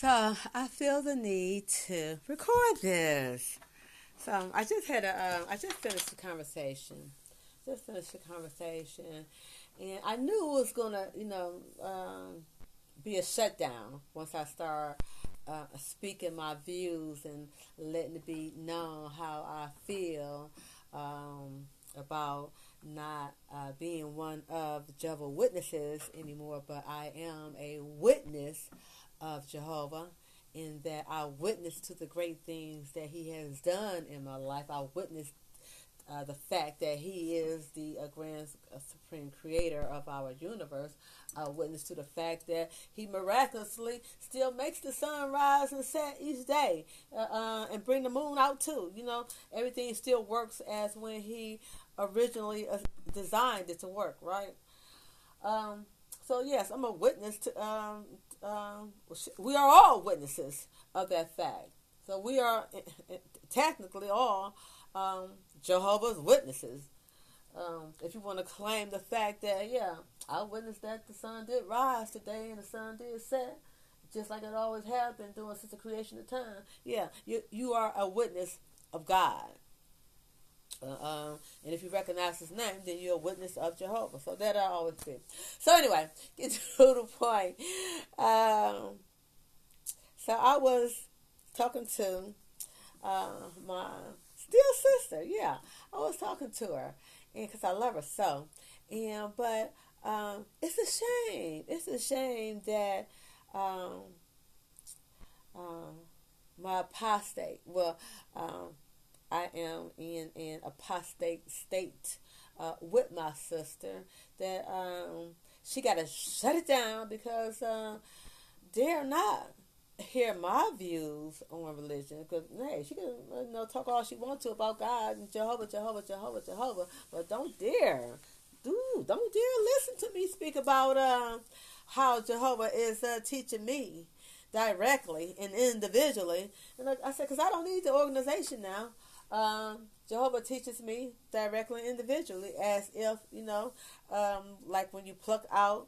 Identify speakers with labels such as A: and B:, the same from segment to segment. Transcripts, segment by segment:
A: So I feel the need to record this. So I just had a, uh, I just finished the conversation, just finished the conversation, and I knew it was gonna, you know, um, be a shutdown once I start uh, speaking my views and letting it be known how I feel um, about not uh, being one of the Jehovah Witnesses anymore, but I am a witness of Jehovah in that I witness to the great things that He has done in my life. I witness uh, the fact that He is the uh, grand uh, supreme creator of our universe. I witness to the fact that He miraculously still makes the sun rise and set each day, uh, uh, and bring the moon out too. You know, everything still works as when He originally uh, designed it to work, right? Um, so yes, I'm a witness to. Um, um, we are all witnesses of that fact. So we are technically all um, Jehovah's Witnesses. Um, if you want to claim the fact that, yeah, I witnessed that the sun did rise today and the sun did set, just like it always has been doing since the creation of time. Yeah, you you are a witness of God. Uh, um, and if you recognize his name, then you're a witness of Jehovah. So that I always say. So anyway, get to the point. Um, so I was talking to uh, my still sister. Yeah, I was talking to her, and because I love her so. And but um, it's a shame. It's a shame that um, uh, my apostate. Well. Um, I am in an apostate state uh, with my sister that um, she got to shut it down because uh, they're not hear my views on religion. Because hey she can you know talk all she wants to about God and Jehovah Jehovah Jehovah Jehovah but don't dare dude don't dare listen to me speak about uh, how Jehovah is uh, teaching me directly and individually. And I said because I don't need the organization now um, Jehovah teaches me directly and individually as if, you know, um, like when you pluck out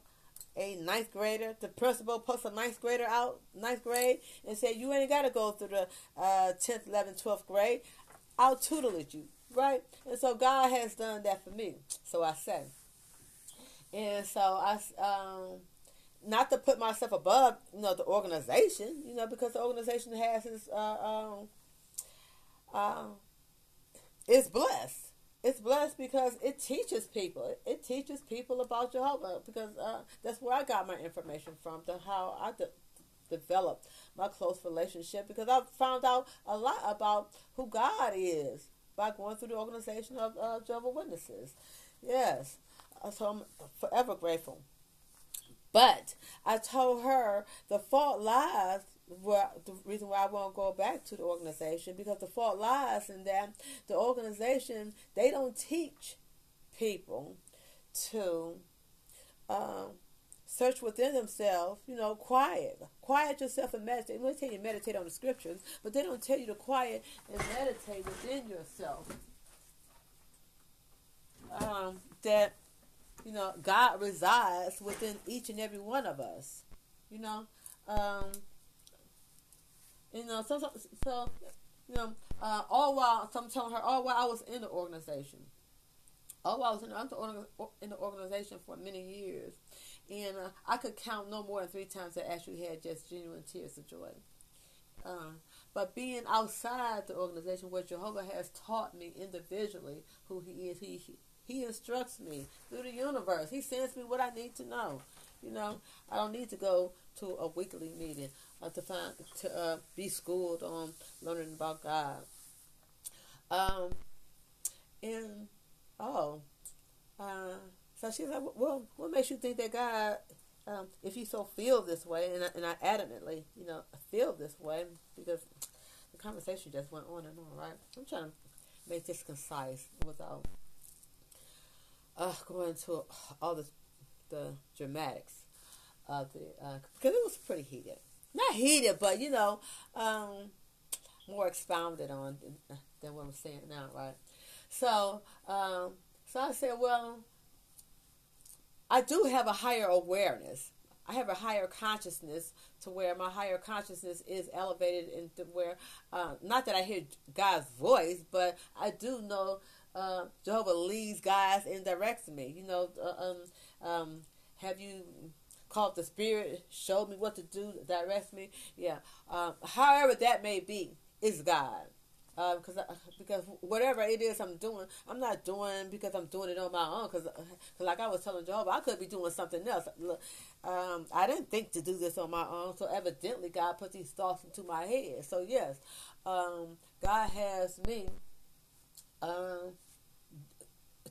A: a ninth grader, the principal puts a ninth grader out, ninth grade, and say, you ain't got to go through the uh, 10th, 11th, 12th grade. I'll tutelage you, right? And so God has done that for me. So I say. And so I, um, not to put myself above, you know, the organization, you know, because the organization has its, uh, um, uh, it's blessed. It's blessed because it teaches people. It teaches people about Jehovah because uh, that's where I got my information from. To how I de- developed my close relationship because I found out a lot about who God is by going through the organization of uh, Jehovah Witnesses. Yes, uh, so I'm forever grateful. But I told her the fault lies well, the reason why I won't go back to the organization because the fault lies in that the organization they don't teach people to um, search within themselves. You know, quiet, quiet yourself and meditate. They tell you meditate on the scriptures, but they don't tell you to quiet and meditate within yourself. Um, that you know God resides within each and every one of us. You know. Um, you know, so, so, so you know, uh, all while, so I'm telling her, all while I was in the organization, all while I was in, the, in the organization for many years, and uh, I could count no more than three times that actually had just genuine tears of joy. Uh, but being outside the organization where Jehovah has taught me individually who He is, He He instructs me through the universe. He sends me what I need to know. You know, I don't need to go to a weekly meeting uh, to find to uh, be schooled on learning about God. Um, and oh, uh, so she's like, well, what makes you think that God, um, if you so feel this way, and I, and I adamantly, you know, feel this way because the conversation just went on and on, right? I'm trying to make this concise without uh, going to all the the dramatics of the uh, because it was pretty heated not heated, but you know, um, more expounded on than, what I'm saying now, right? So, um, so I said, well, I do have a higher awareness. I have a higher consciousness to where my higher consciousness is elevated into where, uh, not that I hear God's voice, but I do know uh, Jehovah leads, guides, and directs me. You know, uh, um, um, have you called the Spirit, showed me what to do, direct me? Yeah. Um, however that may be, is God. Because uh, because whatever it is I'm doing, I'm not doing because I'm doing it on my own. Because like I was telling Jehovah, I could be doing something else. Look, um, I didn't think to do this on my own. So evidently, God put these thoughts into my head. So yes, um, God has me um,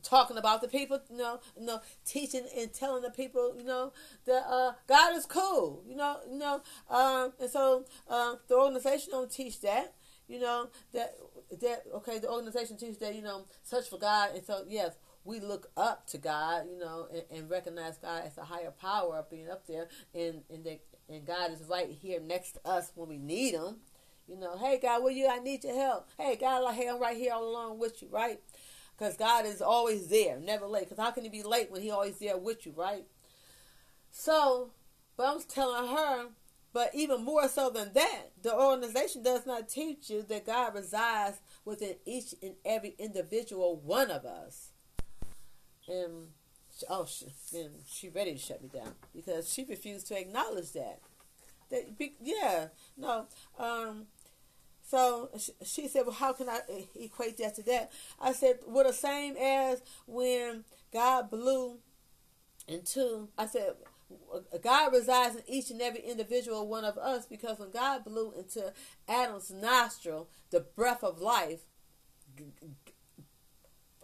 A: talking about the people, you know, you know, teaching and telling the people, you know, that uh, God is cool, you know, you know, um, and so uh, the organization don't teach that, you know, that that okay, the organization teaches that, you know, search for God, and so yes, we look up to God, you know, and, and recognize God as a higher power of being up there, and and that and God is right here next to us when we need Him. You know, hey God, where you? I need your help. Hey God, hey, I'm right here all along with you, right? Because God is always there, never late. Because how can He be late when He always there with you, right? So, but I'm telling her, but even more so than that, the organization does not teach you that God resides within each and every individual one of us. And oh, she, she ready to shut me down because she refused to acknowledge that. That yeah, no, um, so she said, Well, how can I equate that to that? I said, Well, the same as when God blew into, I said, God resides in each and every individual one of us because when God blew into Adam's nostril the breath of life,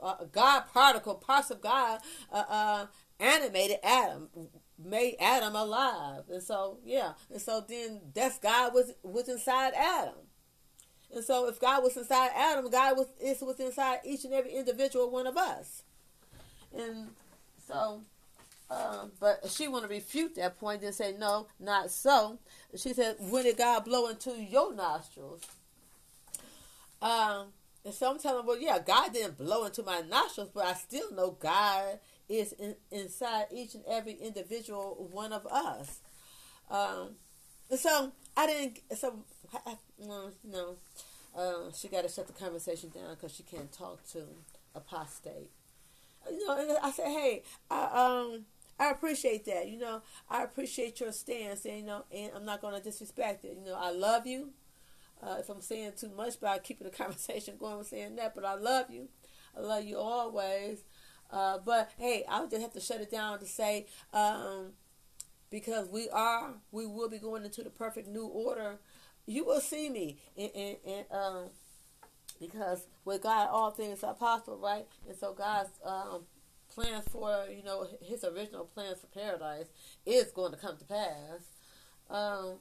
A: uh, God particle, parts of God, uh, uh, animated Adam, made Adam alive, and so yeah, and so then that's God was was inside Adam. And so if God was inside Adam, God was is was inside each and every individual one of us. And so um, but she want to refute that point and say no, not so. She said, "When did God blow into your nostrils?" Um, and so I'm telling, her, well, yeah, God didn't blow into my nostrils, but I still know God is in, inside each and every individual one of us. Um, so I didn't. So no, no. Uh, she got to shut the conversation down because she can't talk to apostate. You know, I said, hey, I um. I appreciate that. You know, I appreciate your stance, and you know, and I'm not to disrespect it. You know, I love you. Uh, if I'm saying too much by keeping the conversation going with saying that, but I love you. I love you always. Uh, but hey, I would just have to shut it down to say, um, because we are, we will be going into the perfect new order you will see me and, and, and um because with God all things are possible, right? And so God's um plans for you know his original plans for paradise is going to come to pass. Um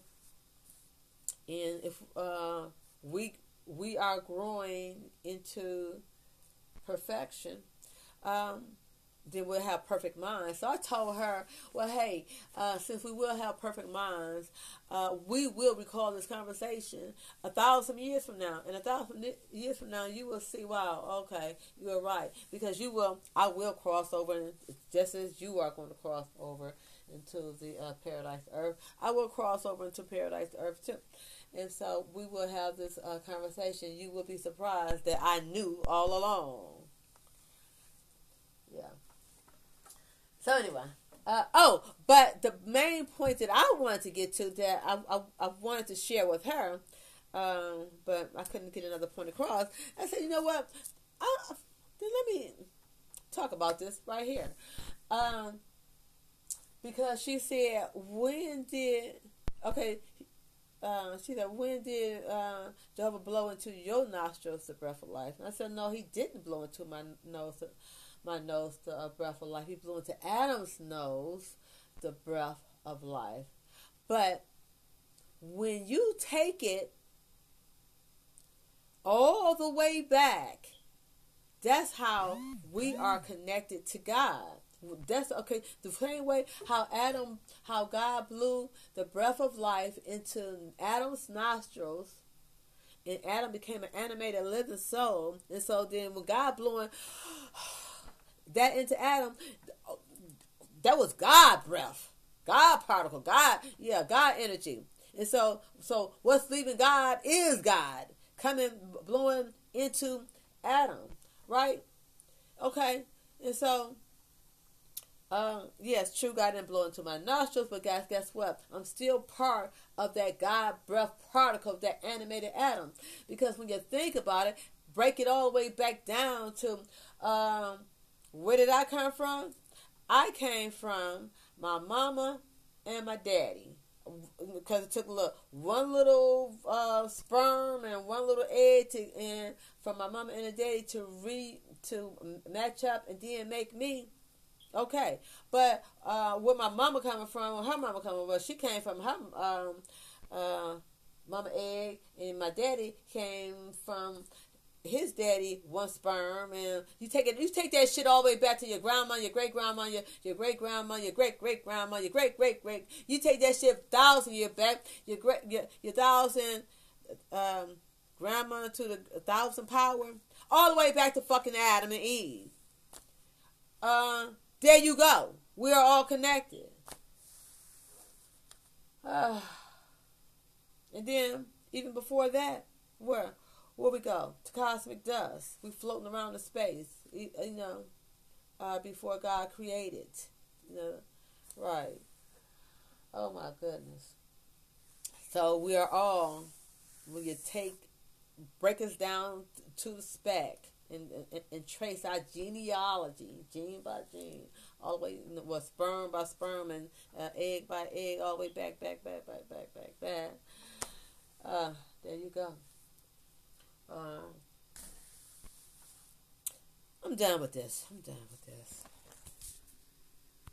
A: and if uh we we are growing into perfection, um then we'll have perfect minds. So I told her, well, hey, uh, since we will have perfect minds, uh, we will recall this conversation a thousand years from now. And a thousand years from now, you will see, wow, okay, you're right. Because you will, I will cross over, just as you are going to cross over into the uh, paradise earth. I will cross over into paradise earth too. And so we will have this uh, conversation. You will be surprised that I knew all along. Yeah. So anyway, uh, oh, but the main point that I wanted to get to that I, I, I wanted to share with her, um, but I couldn't get another point across. I said, you know what? I, let me talk about this right here, um, because she said, when did okay? Uh, she said, when did uh, Jehovah blow into your nostrils the breath of life? And I said, no, he didn't blow into my nose my nose the uh, breath of life. He blew into Adam's nose the breath of life. But when you take it all the way back, that's how we are connected to God. That's okay. The same way how Adam, how God blew the breath of life into Adam's nostrils, and Adam became an animated living soul. And so then when God blew in that into Adam, that was God breath. God particle, God, yeah, God energy. And so, so what's leaving God is God coming, blowing into Adam, right? Okay, and so, um, yes, true, God didn't blow into my nostrils, but guys, guess what? I'm still part of that God breath particle that animated Adam. Because when you think about it, break it all the way back down to um, where did I come from? I came from my mama and my daddy. Because it took a little, one little uh, sperm and one little egg to and from my mama and the daddy to re to match up and then make me. Okay. But uh, where my mama coming from her mama coming well she came from her um, uh, mama egg and my daddy came from his daddy one sperm, and you take it, you take that shit all the way back to your grandma, your great grandma, your your great grandma, your great great grandma, your great great great. You take that shit thousand years back, your great your, your thousand um, grandma to the thousand power, all the way back to fucking Adam and Eve. Uh, there you go. We are all connected. Uh, and then even before that, where where we go to cosmic dust. We floating around the space, you know, uh, before God created. You know, right? Oh my goodness. So we are all when you take break us down to the speck and, and, and trace our genealogy, gene by gene, all the way well, sperm by sperm and uh, egg by egg, all the way back, back, back, back, back, back, back. Uh, there you go. Uh, I'm done with this. I'm done with this.